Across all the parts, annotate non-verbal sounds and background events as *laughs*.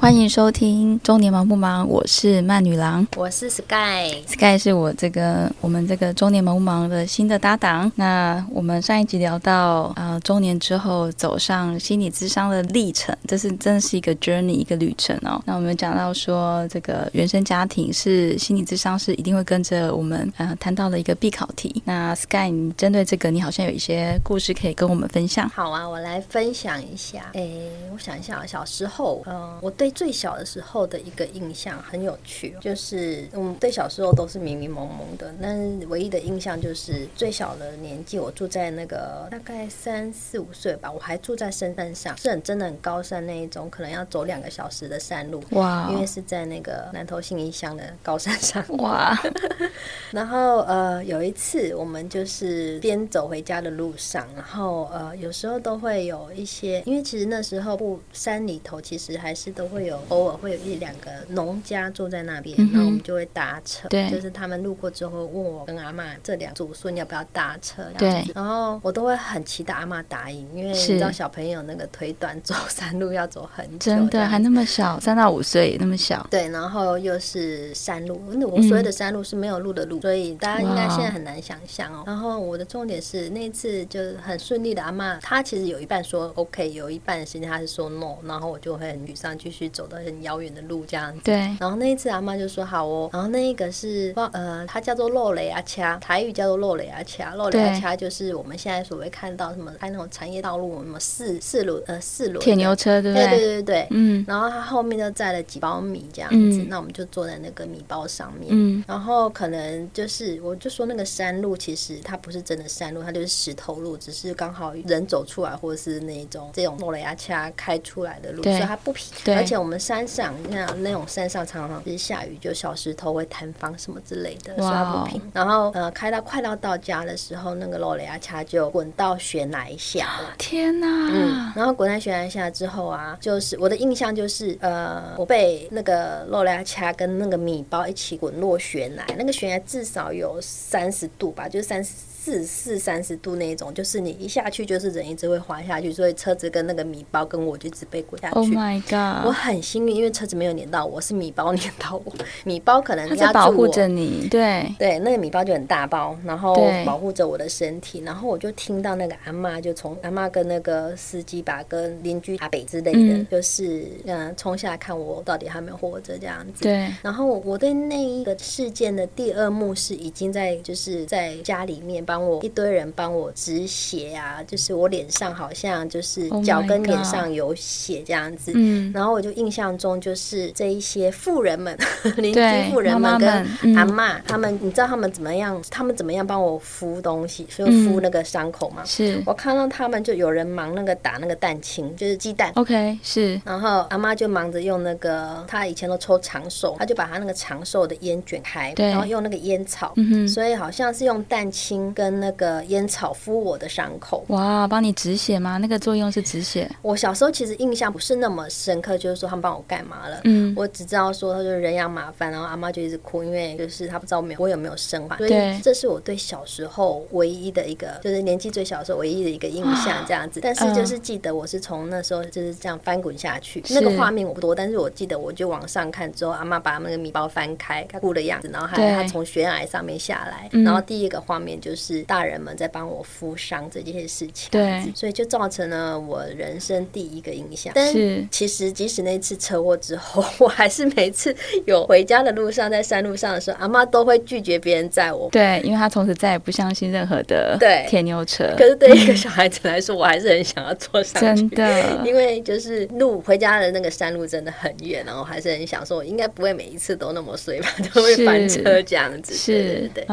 欢迎收听《中年忙不忙》，我是曼女郎，我是 Sky。Sky 是我这个我们这个中年忙不忙的新的搭档。那我们上一集聊到，呃，中年之后走上心理智商的历程，这是真的是一个 journey，一个旅程哦。那我们讲到说，这个原生家庭是心理智商是一定会跟着我们呃谈到的一个必考题。那 Sky，你针对这个，你好像有一些故事可以跟我们分享。好啊，我来分享一下。哎，我想一下，小时候，嗯，我对最小的时候的一个印象很有趣，就是嗯，对小时候都是迷迷蒙蒙的，那唯一的印象就是最小的年纪，我住在那个大概三四五岁吧，我还住在深山上，是很真的很高山那一种，可能要走两个小时的山路，哇，因为是在那个南投信义乡的高山上，哇，*laughs* 然后呃，有一次我们就是边走回家的路上，然后呃，有时候都会有一些，因为其实那时候不山里头其实还是都会。有偶尔会有一两个农家住在那边，然后我们就会搭车。对，就是他们路过之后问我跟阿妈这两组说你要不要搭车？对，然后我都会很期待阿妈答应，因为你知道小朋友那个腿短，*laughs* 走山路要走很久。真的，还那么小，三到五岁那么小。对，然后又是山路，那我所谓的山路是没有路的路，所以大家应该现在很难想象哦。然后我的重点是那次就是很顺利的，阿妈她其实有一半说 OK，有一半的时间她是说 No，然后我就会很沮丧，继续。走的很遥远的路这样子，对。然后那一次阿妈就说好哦，然后那一个是呃，它叫做洛雷阿恰，台语叫做洛雷阿恰，洛雷阿恰就是我们现在所谓看到什么开那种产业道路，什么四四轮呃四轮铁牛车，对不对？对对对对，嗯。然后它后面就载了几包米这样子，那我们就坐在那个米包上面，嗯。然后可能就是我就说那个山路其实它不是真的山路，它就是石头路，只是刚好人走出来或者是那种这种洛雷阿恰开出来的路，所以它不平，而且。我们山上那那种山上常常就是下雨，就小石头会坍方什么之类的，刷不平。然后呃，开到快到到家的时候，那个罗雷阿恰就滚到悬崖下了。天哪！嗯，然后滚在悬崖下之后啊，就是我的印象就是呃，我被那个罗雷阿恰跟那个米包一起滚落悬崖，那个悬崖至少有三十度吧，就是三十。四四三十度那一种，就是你一下去就是人一直会滑下去，所以车子跟那个米包跟我就一直被滚下去。Oh my god！我很幸运，因为车子没有碾到我，是米包碾到我。米包可能它保护着你，对对，那个米包就很大包，然后保护着我的身体。然后我就听到那个阿妈就从阿妈跟那个司机吧，跟邻居阿北之类的，就是嗯冲下来看我到底还没有活着这样子。对。然后我对那一个事件的第二幕是已经在就是在家里面。帮我一堆人帮我止血啊，就是我脸上好像就是脚跟脸上有血这样子，嗯，然后我就印象中就是这一些富人们、*laughs* 邻居富人们跟阿妈他们，你知道他们怎么样？他们怎么样帮我敷东西，所以敷那个伤口嘛。是我看到他们就有人忙那个打那个蛋清，就是鸡蛋。OK，是。然后阿妈就忙着用那个，她以前都抽长寿，她就把她那个长寿的烟卷开，然后用那个烟草，所以好像是用蛋清。跟那个烟草敷我的伤口，哇，帮你止血吗？那个作用是止血。我小时候其实印象不是那么深刻，就是说他们帮我干嘛了。嗯，我只知道说他就是人仰马翻，然后阿妈就一直哭，因为就是他不知道没有我有没有生还。所以这是我对小时候唯一的一个，就是年纪最小的时候唯一的一个印象这样子。但是就是记得我是从那时候就是这样翻滚下去，那个画面我不多，但是我记得我就往上看之后，阿妈把那个米包翻开，哭的样子，然后还他从悬崖上面下来，然后第一个画面就是。是大人们在帮我敷伤这件事情，对，所以就造成了我人生第一个印象。但是其实即使那次车祸之后，*laughs* 我还是每次有回家的路上，在山路上的时候，阿妈都会拒绝别人载我。对，因为她从此再也不相信任何的对铁牛车。可是对一个小孩子来说，我还是很想要坐上去。真的，*laughs* 因为就是路回家的那个山路真的很远，然后还是很想说，我应该不会每一次都那么碎吧，都会翻车这样子。是，对，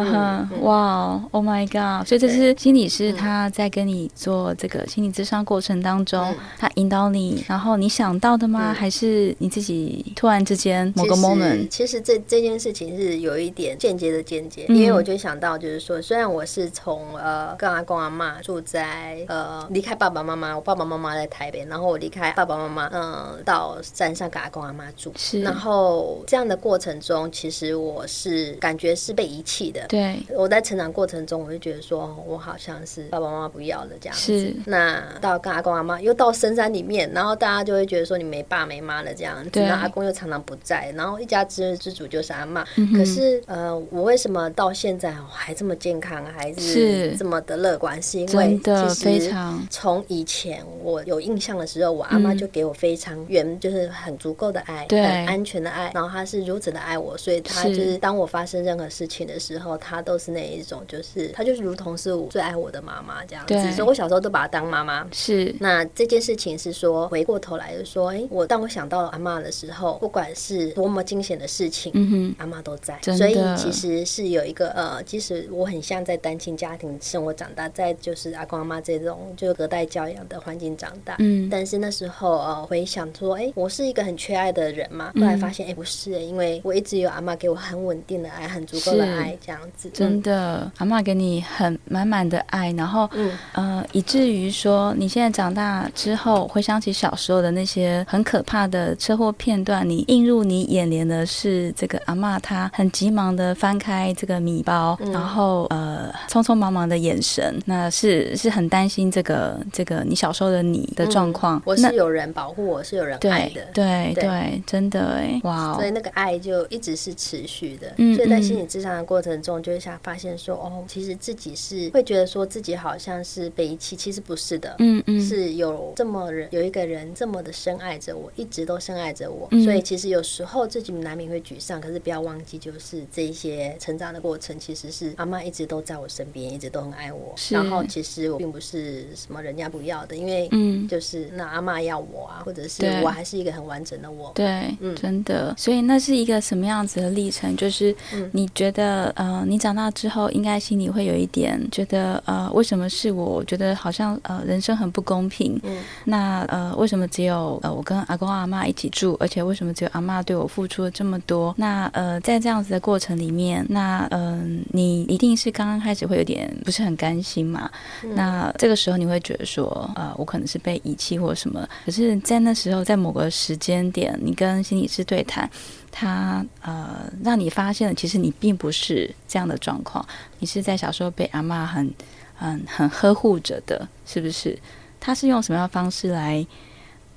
哇，Oh my。所以这是心理师他在跟你做这个心理咨商过程当中，他引导你，然后你想到的吗？还是你自己突然之间某个 moment？其实这这件事情是有一点间接的间接，因为我就想到就是说，虽然我是从呃跟阿公阿妈住在呃离开爸爸妈妈，我爸爸妈妈在台北，然后我离开爸爸妈妈，嗯，到山上跟阿公阿妈住，是，然后这样的过程中，其实我是感觉是被遗弃的。对，我在成长过程中，我就。觉得说我好像是爸爸妈妈不要的这样是子。那到跟阿公阿妈又到深山里面，然后大家就会觉得说你没爸没妈了这样子，对那阿公又常常不在，然后一家之之主就是阿妈。嗯可是呃，我为什么到现在我还这么健康，还是是这么的乐观？是因为其实非常从以前我有印象的时候，我阿妈嗯就给我非常原，就是很足够的爱，很安全的爱，然后她是如此的爱我，所以她就是当我发生任何事情的时候，她都是那一种，就是她就是如同是我最爱我的妈妈这样子，所以我小时候都把她当妈妈。是。那这件事情是说，回过头来就说，哎，我当我想到阿妈的时候，不管是多么惊险的事情，嗯哼阿妈都在，所以其实是有一个呃，即使我很像在单亲家庭生活长大，在就是阿公阿妈这种就隔代教养的环境长大，嗯但是那时候呃回想说，哎，我是一个很缺爱的人嘛，嗯后来发现哎不是，因为我一直有阿妈给我很稳定的爱，很足够的爱，这样子，真的，阿妈给你很满满的爱，然后嗯。呃，以至于说你现在长大之后，回想起小时候的那些很可怕的车祸片段，你映入你眼帘的是这个阿妈她很急忙的翻开这个米包，嗯。然后呃匆匆忙忙的眼神，那是是很担心这个这个你小时候的你的状况。嗯我是有人保护我，是有人爱的，对对对，真的哎，哇哦，所以那个爱就一直是持续的。嗯所以在嗯心理智商的过程中，就会想发现说，哦，其实自己是会觉得说自己好像是被遗弃，其实不是的。嗯嗯是有这么人有一个人这么的深爱着我，一直都深爱着我，嗯所以其实有时候自己难免会沮丧，可是不要忘记，就是这一些成长的过程，其实是阿妈一直都在我身边，一直都很爱我。然后其实我并不是什么人家不要的，因为嗯。就是那阿妈要我啊，或者是对我还是一个很完整的我。对，嗯真的，所以那是一个什么样子的历程？就是嗯你觉得，呃，你长大之后，应该心里会有一点觉得，呃，为什么是我？我觉得好像呃，人生很不公平。嗯那呃，为什么只有呃我跟阿公阿妈一起住，而且为什么只有阿妈对我付出了这么多？那呃，在这样子的过程里面，那嗯、你一定是刚刚开始会有点不是很甘心嘛？嗯那这个时候你会觉得说，呃，我可能是被遗弃或什么。可是，在那时候，在某个时间点，你跟心理师对谈，他呃，让你发现了，其实你并不是这样的状况，你是在小时候被阿妈很、很、很呵护着的，是不是？他是用什么样的方式来？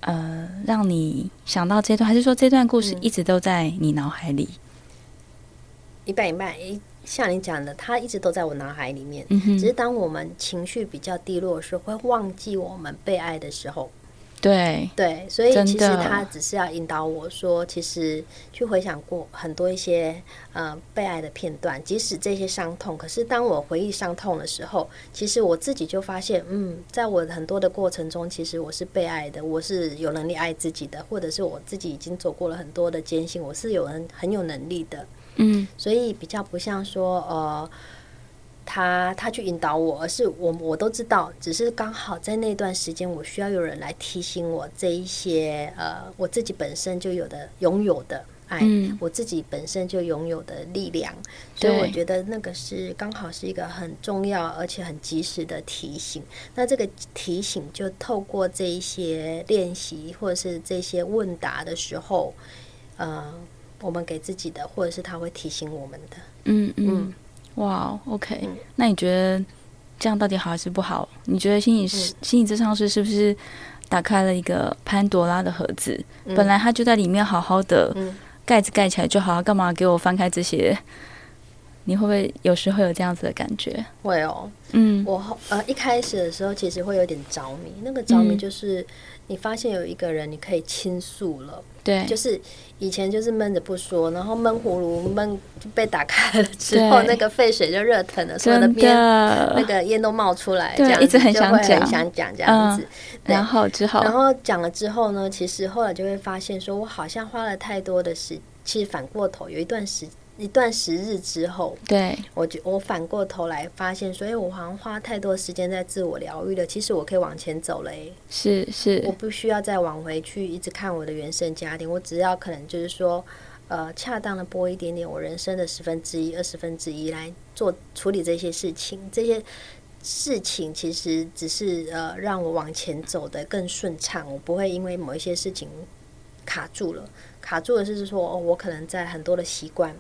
呃，让你想到这段，还是说这段故事嗯一直都在你脑海里？一半一半，诶像你讲的，它一直都在我脑海里面。只是当我们情绪比较低落的时候，会忘记我们被爱的时候。对，对，所以其实他只是要引导我说，其实去回想过很多一些呃被爱的片段，即使这些伤痛，可是当我回忆伤痛的时候，其实我自己就发现，嗯，在我很多的过程中，其实我是被爱的，我是有能力爱自己的，或者是我自己已经走过了很多的艰辛，我是有很很有能力的。嗯所以比较不像说呃，他他去引导我，而是我我都知道，只是刚好在那段时间，我需要有人来提醒我这一些呃我自己本身就有的拥有的爱，嗯我自己本身就拥有的力量，所以我觉得那个是刚好是一个很重要而且很及时的提醒。那这个提醒就透过这一些练习或者是这些问答的时候，呃。我们给自己的，或者是他会提醒我们的。嗯嗯嗯，哇，OK，、嗯那你觉得这样到底好还是不好？你觉得心理师、心理咨商师是不是打开了一个潘多拉的盒子？嗯本来他就在里面好好的，嗯盖子盖起来就好，干嘛给我翻开这些？你会不会有时候有这样子的感觉？会哦，嗯，我后呃一开始的时候其实会有点着迷，那个着迷嗯。就是你发现有一个人你可以倾诉了，对，就是以前就是闷着不说，然后闷葫芦闷就被打开了之后，那个沸水就热腾了，所有的真边那个烟都冒出来，这样子一直很想讲。很想讲这样子。对。然后之后，然后讲了之后呢，其实后来就会发现，说我好像花了太多的时，其实反过头有一段时一段时日之后，对，我就我反过头来发现，所以我好像花太多时间在自我疗愈了。其实我可以往前走了诶，是是我，不需要再往回去一直看我的原生家庭，我只要可能就是说，呃，恰当的拨一点点我人生的十分之一、二十分之一来做处理这些事情，这些。事情其实只是呃让我往前走的更顺畅，我不会因为某一些事情卡住了。卡住的是说，哦，我可能在很多的习惯，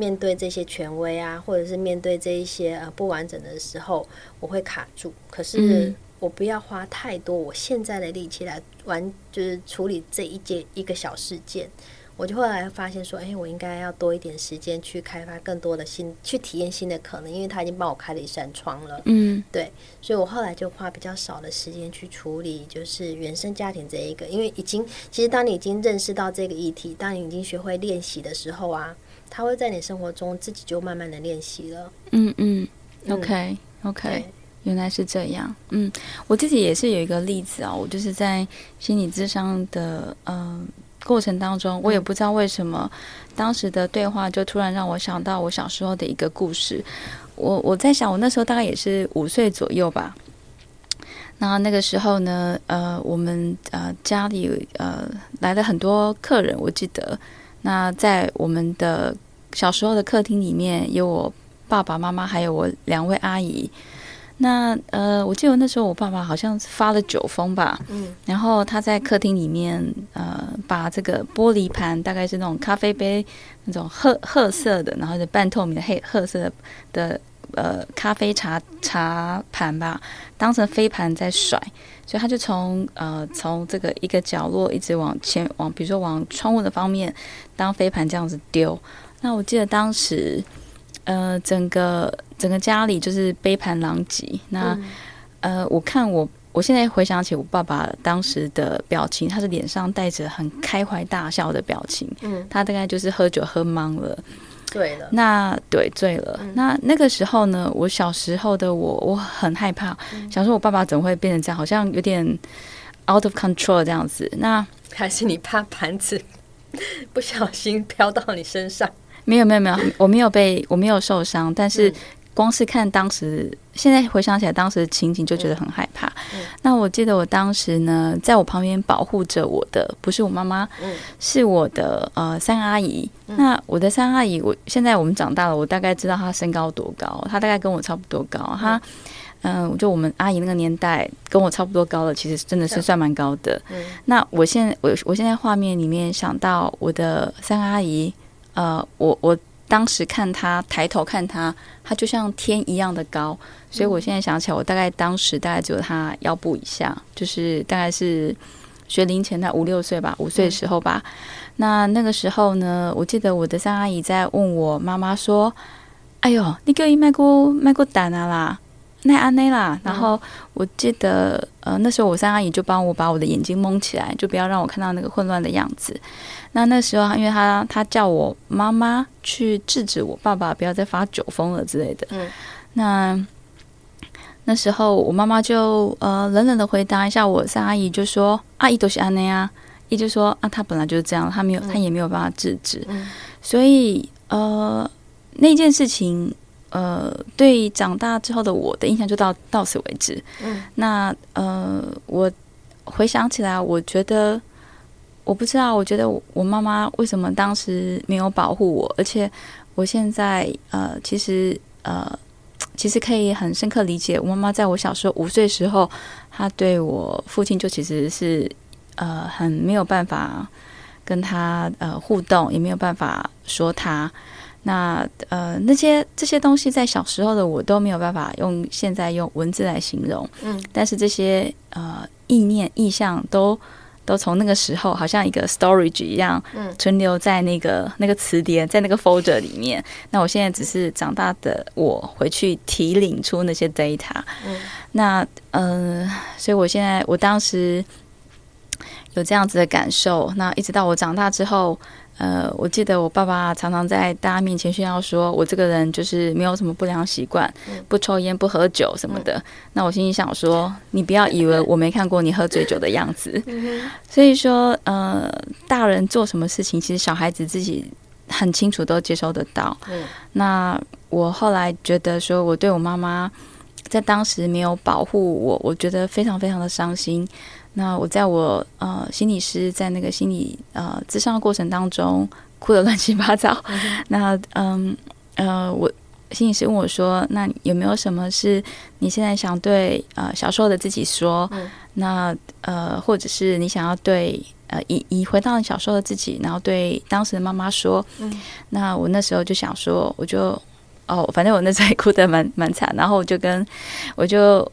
面对这些权威啊，或者是面对这一些呃不完整的时候，我会卡住。可是我不要花太多我现在的力气来完，就是处理这一件一个小事件。我就后来发现说，哎，我应该要多一点时间去开发更多的新，去体验新的可能，因为他已经帮我开了一扇窗了。嗯，对，所以我后来就花比较少的时间去处理，就是原生家庭这一个，因为已经，其实当你已经认识到这个议题，当你已经学会练习的时候啊，他会在你生活中自己就慢慢的练习了。嗯嗯，OK OK，原来是这样。嗯，我自己也是有一个例子啊，我就是在心理智商的嗯。过程当中，我也不知道为什么，当时的对话就突然让我想到我小时候的一个故事。我我在想，我那时候大概也是五岁左右吧。那那个时候呢，呃，我们呃家里呃来了很多客人，我记得。那在我们的小时候的客厅里面，有我爸爸妈妈，还有我两位阿姨。那呃，我记得那时候我爸爸好像发了酒疯吧，嗯，然后他在客厅里面呃，把这个玻璃盘，大概是那种咖啡杯那种褐褐色的，然后是半透明的黑褐色的呃咖啡茶茶盘吧，当成飞盘在甩，所以他就从呃从这个一个角落一直往前往，比如说往窗户的方面当飞盘这样子丢。那我记得当时。呃，整个整个家里就是杯盘狼藉。那呃，我看我我现在回想起我爸爸当时的表情，他是脸上带着很开怀大笑的表情。嗯，他大概就是喝酒喝懵了，醉了。那对醉了。那那个时候呢，我小时候的我，我很害怕，想说我爸爸怎么会变成这样，好像有点 out of control 这样子。那还是你怕盘子 *laughs* 不小心飘到你身上？没有没有没有，我没有被我没有受伤，但是光是看当时，现在回想起来当时的情景就觉得很害怕。那我记得我当时呢，在我旁边保护着我的不是我妈妈，是我的呃三阿姨。那我的三阿姨，我现在我们长大了，我大概知道她身高多高，她大概跟我差不多高。她嗯，就我们阿姨那个年代跟我差不多高了，其实真的是算蛮高的。那我现在我我现在画面里面想到我的三阿姨。呃，我我当时看他抬头看他，他就像天一样的高，所以我现在想起来，我大概当时大概只有他腰部以下，就是大概是学龄前的五六岁吧，五岁的时候吧。那那个时候呢，我记得我的三阿姨在问我妈妈说：“哎呦，你给我卖过卖过蛋啊啦？”那安内啦，然后我记得，呃，那时候我三阿姨就帮我把我的眼睛蒙起来，就不要让我看到那个混乱的样子。那那时候，因为她她叫我妈妈去制止我爸爸不要再发酒疯了之类的。嗯，那那时候我妈妈就呃冷冷的回答一下我三阿姨，就说：“阿姨都是安内啊。”姨就说：“啊，他本来就是这样，他没有，他也没有办法制止。”所以呃那件事情。呃，对长大之后的我的印象就到到此为止。嗯，那呃，我回想起来，我觉得我不知道，我觉得我妈妈为什么当时没有保护我，而且我现在呃，其实呃，其实可以很深刻理解我妈妈在我小时候五岁时候，她对我父亲就其实是呃很没有办法跟他呃互动，也没有办法说他。那呃，那些这些东西在小时候的我都没有办法用现在用文字来形容，嗯，但是这些呃意念意象都都从那个时候好像一个 storage 一样，嗯，存留在那个那个词典在那个 folder 里面。那我现在只是长大的我回去提领出那些 data，嗯，那嗯，所以我现在我当时有这样子的感受，那一直到我长大之后。呃，我记得我爸爸常常在大家面前炫耀说，我这个人就是没有什么不良习惯，不抽烟、不喝酒什么的。那我心里想说，你不要以为我没看过你喝醉酒的样子。*laughs* 所以说，呃，大人做什么事情，其实小孩子自己很清楚，都接收得到。那我后来觉得说，我对我妈妈在当时没有保护我，我觉得非常非常的伤心。那我在我呃心理师在那个心理呃咨商的过程当中哭的乱七八糟。*laughs* 那嗯呃我心理师问我说：“那有没有什么是你现在想对呃小时候的自己说？嗯那呃，或者是你想要对呃以以回到你小时候的自己，然后对当时的妈妈说？嗯那我那时候就想说，我就哦，反正我那时候也哭得蛮蛮惨，然后我就跟我就。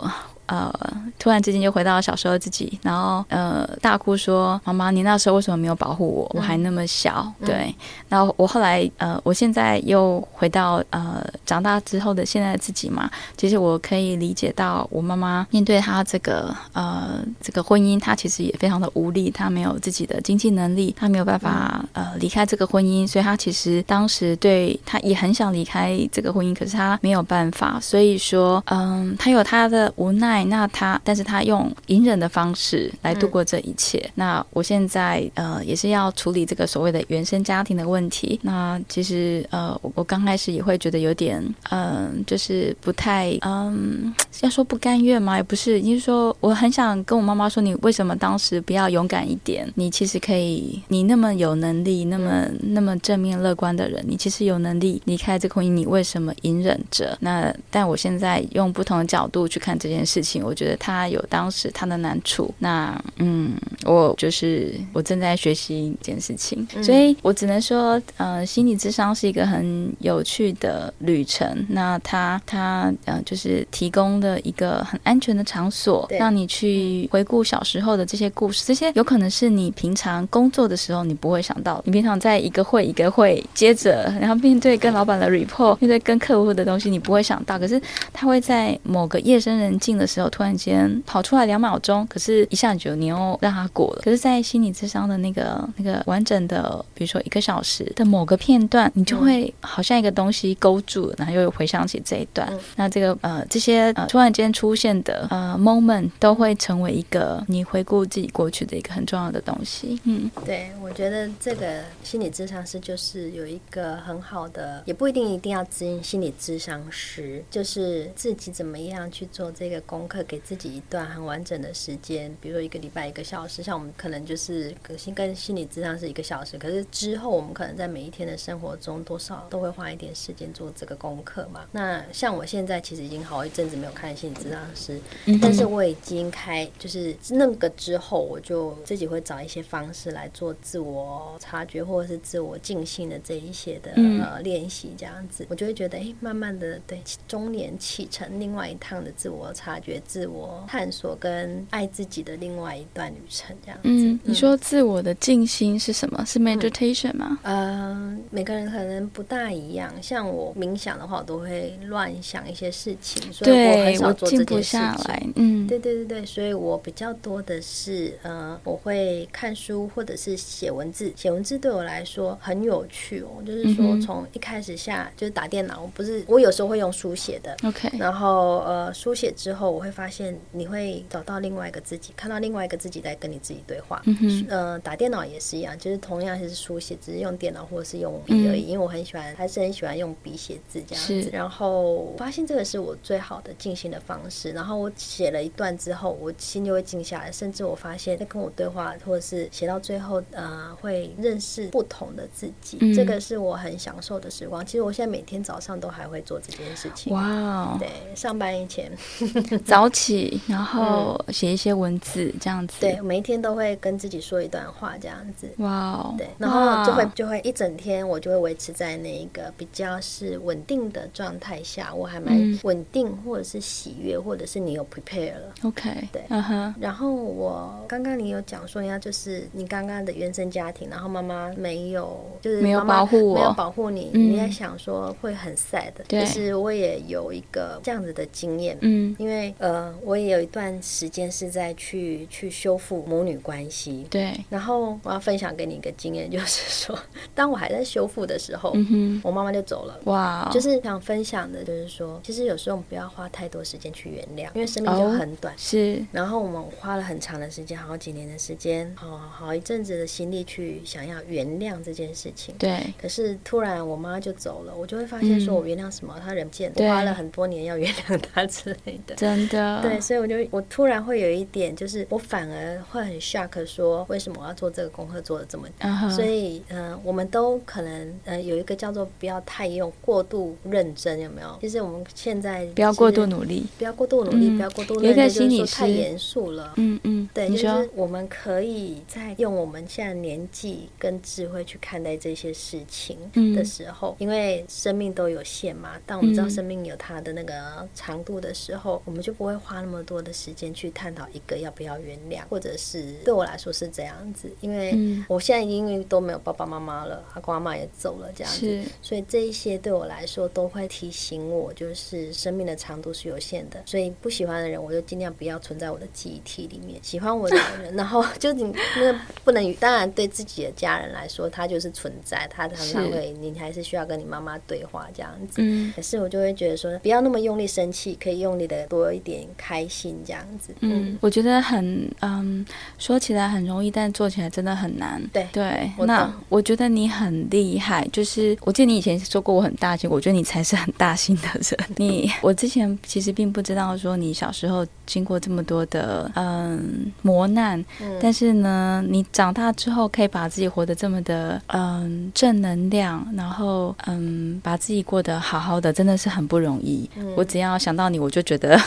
呃，突然之间就回到小时候自己，然后呃大哭说：“妈妈，你那时候为什么没有保护我？我还那么小。嗯对，然后我后来呃，我现在又回到呃长大之后的现在的自己嘛，其实我可以理解到我妈妈面对她这个呃这个婚姻，她其实也非常的无力，她没有自己的经济能力，她没有办法呃离开这个婚姻，所以她其实当时对她也很想离开这个婚姻，可是她没有办法，所以说嗯，她有她的无奈，那他但是他用隐忍的方式来度过这一切。那我现在呃也是要处理这个所谓的原生家庭的问题。那其实呃我我刚开始也会觉得有点嗯、就是不太嗯要说不甘愿吗？也不是，就是说我很想跟我妈妈说，你为什么当时不要勇敢一点？你其实可以，你那么有能力，那么那么正面乐观的人，你其实有能力离开这个婚姻，你为什么隐忍着？那但我现在用不同的角度去看这件事情，我觉得他有当时他的难处。那嗯，我就是我正在学习一件事情，所以我只能说，呃，心理智商是一个很有趣的旅程。那他他呃，就是提供的一个很安全的场所，让你去回顾小时候的这些故事。这些有可能是你平常工作的时候你不会想到，你平常在一个会一个会接着，然后面对跟老板的 report，面对跟客户的东西，你不会想到。可是他会在某个夜深人静的时候，突然间跑出来两秒钟，可是一下就你又让它过了。可是，在心理智商的那个那个完整的，比如说一个小时的某个片段，你就会好像一个东西勾住，然后又回想起这一段。嗯那这个呃这些呃突然间出现的呃 moment 都会成为一个你回顾自己过去的一个很重要的东西。嗯，对，我觉得这个心理智商师就是有一个很好的，也不一定一定要咨心理智商师，就是自己怎么样去做这个功课，给自己一段很完整的时间，比如说一个礼拜一个小时，像我们可能就是跟心跟心理咨商是一个小时，可是之后我们可能在每一天的生活中多少都会花一点时间做这个功课嘛。那像我现在其实已经好一阵子没有看心理咨商师，但是我已经开，就是那个之后，我就自己会找一些方式来做自我察觉或者是自我静心的这一些的、嗯呃练习，这样子，我就会觉得，哎，慢慢的对中年启程另外一趟的自我察觉、自我探索跟爱自己的另外一段旅程，这样子。嗯，你说自我的静心是什么？是 meditation 吗？嗯，每个人可能不大一样。像我冥想的话，我都会乱想一些事情，所以我很少做这静不件事情。下来。嗯，对对对对，所以我比较多的是，呃，我会看书或者是写文字。写文字对我来说很有趣哦，就是说从一开始下就是打电脑，我不是我有时候会用书写的。OK，然后呃，书写之后，我会发现你会找到另外一个自己，看到另外一个自己在跟你自己对话。嗯哼，呃，打电脑也是一样，就是同样是书写，只是用电脑或者是用笔而已。嗯因为我很喜欢，还是很喜欢用笔写字这样子是。然后我发现这个是我最好的静心的方式。然后我写了一段之后，我心就会静下来，甚至我发现在跟我对话，或者是写到最后，呃，会认识不同的自己。嗯这个是我很享受的时光。其实我现在每天早上都还会做这件事情。哇哦，对，上班以前，*laughs* 早起，然后写一些文字，这样子。嗯对，每一天都会跟自己说一段话，这样子。哇哦，对，然后就会就会一整天，我就会维持在那一个比较是稳定的状态下，我还蛮嗯。稳定，或者是喜悦，或者是你有 prepare 了。OK，对嗯哼，然后我刚刚你有讲说，人家就是你刚刚的原生家庭，然后妈妈没有，就是没有保护我没有保护你，嗯。你在想说会很 sad。对。就是我也有一个这样子的经验，嗯，因为呃，我也有一段时间是在去去修复母女关系，对，然后我要分享给你一个经验，就是说，*laughs* 当我还在修复的时候，嗯，我妈妈就走了。哇哦，就是想分享的，就是说，其实有时候我们不要花太多时间去原谅，因为生命就哦很短。是，然后我们花了很长的时间，好几年的时间，好好一阵子的心力去想要原谅这件事情。对，可是突然我妈就走了，我就会发现说，嗯我原谅什么？她人不见，我花了很多年要原谅她之类的。真真的，对，所以我就我突然会有一点，就是我反而会很 shock，说为什么我要做这个功课做的这么，所以嗯，我们都可能呃有一个叫做不要太用过度认真，有没有？其实我们现在不要过度努力，不要过度努力，不要过度有一个心理太严肃了，嗯嗯，对，就是我们可以在用我们现在年纪跟智慧去看待这些事情的时候，因为生命都有限嘛，当我们知道生命有它的那个长度的时候，我们就不会花那么多的时间去探讨一个要不要原谅，或者是对我来说是这样子，因为我现在因为都没有爸爸妈妈了，阿公阿妈也走了，这样子，所以这一些对我来说都会提醒我，就是生命的长度是有限的，所以不喜欢的人，我就尽量不要存在我的记忆体里面；喜欢我的人，*laughs* 然后就你那不能与，当然对自己的家人来说，他就是存在，他常常会，你还是需要跟你妈妈对话这样子。嗯，可是我就会觉得说，不要那么用力生气，可以用力的多一点开心这样子。嗯，我觉得很嗯，说起来很容易，但做起来真的很难。对对，那我觉得你很厉害，就是我记得你以前说过我很大心，我觉得你才是很大心的人。你 *laughs* 我之前其实并不知道说你小时候经过这么多的嗯磨难，但是呢，你长大之后可以把自己活得这么的嗯正能量，然后嗯把自己过得好好的，真的是很不容易。我只要想到你，我就觉得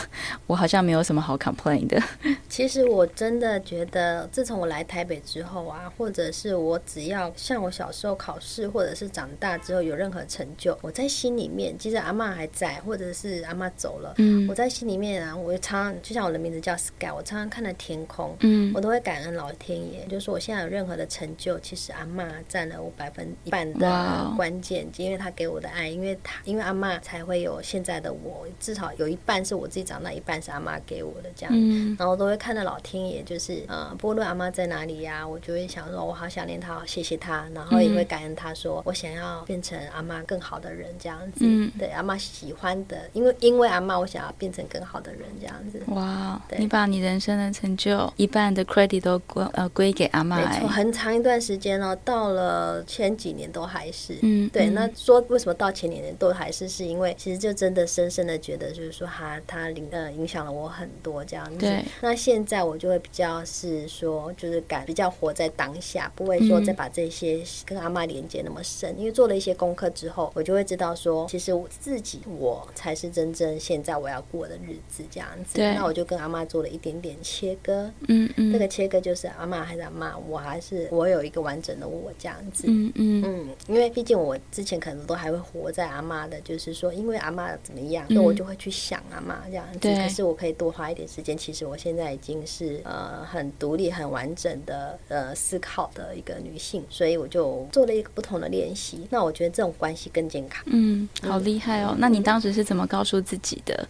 我好像没有什么好 complain 的。其实我真的觉得，自从我来台北之后啊，或者是我只要像我小时候考试，或者是长大之后有任何成就，我在心里面，即使阿妈还在，或者是阿妈走了，嗯，我在心里面啊，我常常就像我的名字叫 Sky，我常常看着天空，嗯，我都会感恩老天爷，就是我现在有任何的成就，其实阿妈占了我百分一半的关键，因为他给我的爱，因为他因为阿妈才会有现在的我，至少有一半是我自己长大，一半是阿妈给我的这样，嗯，然后都会看到老天爷，就是呃，不论阿妈在哪里呀，我就会想说，我好想念他，谢谢她，然后也会感恩她说，我想要变成阿妈更好的人这样子，嗯，对阿妈喜欢的，因为因为阿妈，我想要变成更好的人这样子，哇，你把你人生的成就一半的 credit 都归呃归给阿妈，没错，很长一段时间哦，到了前几年都还是，嗯，对，那说为什么到前几年都还是，是因为其实就真的深深的觉得，就是说他他领呃影响了我很多这样子，对，那现在我就会比较是说，就是感比较活在当下，不会说再把这些跟阿妈连接那么深，因为做了一些功课之后，我就会知道说，其实我自己我才是真正现在我要过的日子这样子，对，那我就跟阿妈做了一点点切割，嗯嗯，这个切割就是阿妈还是阿妈，我还是我有一个完整的我这样子，嗯嗯。嗯，因为毕竟我之前可能都还会活在阿妈的，就是说因为阿妈怎么样，那我就会去想阿妈这样子，可是我可以多花一点时间，其实我现在已经是呃很独立、很完整的呃思考的一个女性，所以我就做了一个不同的练习。那我觉得这种关系更健康。嗯，好厉害哦！那你当时是怎么告诉自己的？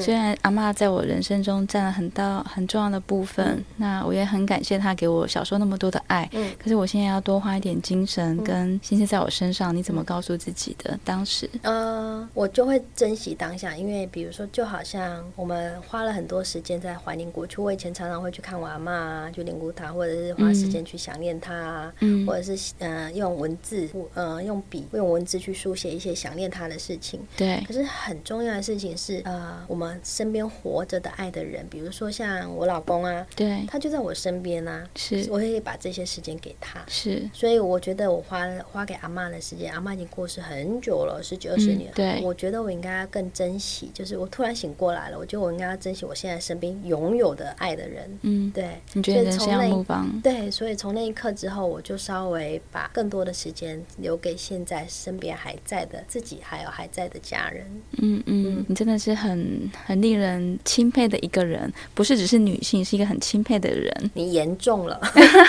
虽然阿妈在我人生中占了很大很重要的部分，那我也很感谢她给我小时候那么多的爱。嗯，可是我现在要多花一点精神跟心思在我身上。你怎么告诉自己的？当时，呃，我就会珍惜当下，因为比如说，就好像我们花了很多时间在怀念过去。我以前常常会去看我阿妈，就念过她，或者是花时间去想念她，嗯，或者是嗯用文字，呃用笔用文字去书写一些想念她的事情。对。可是很重要的事情是，呃，我们身边活着的爱的人，比如说像我老公啊，对，他就在我身边啊，是，我可以把这些时间给他，是。所以我觉得我花花给阿妈的时间，阿妈已经过世很久了，十几二十年。对。我觉得我应该更珍惜，就是我突然醒过来了，我觉得我应该要珍惜我现在身边拥有的爱的人。嗯，对。你觉得人生要目光？对，所以从那一刻之后，我就稍微把更多的时间留给现在身边还在的自己，还有还在的家人。嗯嗯，你真的是很很令人钦佩的一个人，不是只是女性，是一个很钦佩的人。你严重了，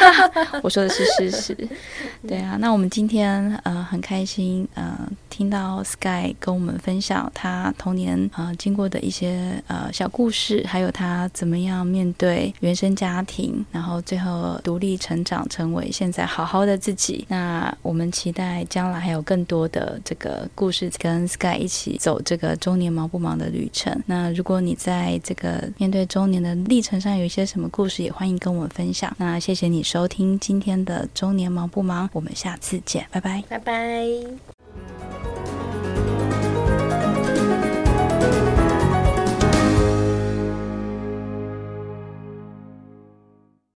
*laughs* 我说的是事实。对啊，那我们今天呃很开心呃听到 Sky 跟我们分享他童年呃经过的一些呃小故事，还有他怎么样面对原生家庭，然后最后独立成长，成为现在好好的自己。那我们期待将来还有更多的这个故事跟 Sky 一起走这个中年忙不忙的旅程。那如果你在这个面对中年的历程上有一些什么故事，也欢迎跟我们分享。那谢谢你收听今天的中年忙不忙，我们下次见，拜拜，拜拜。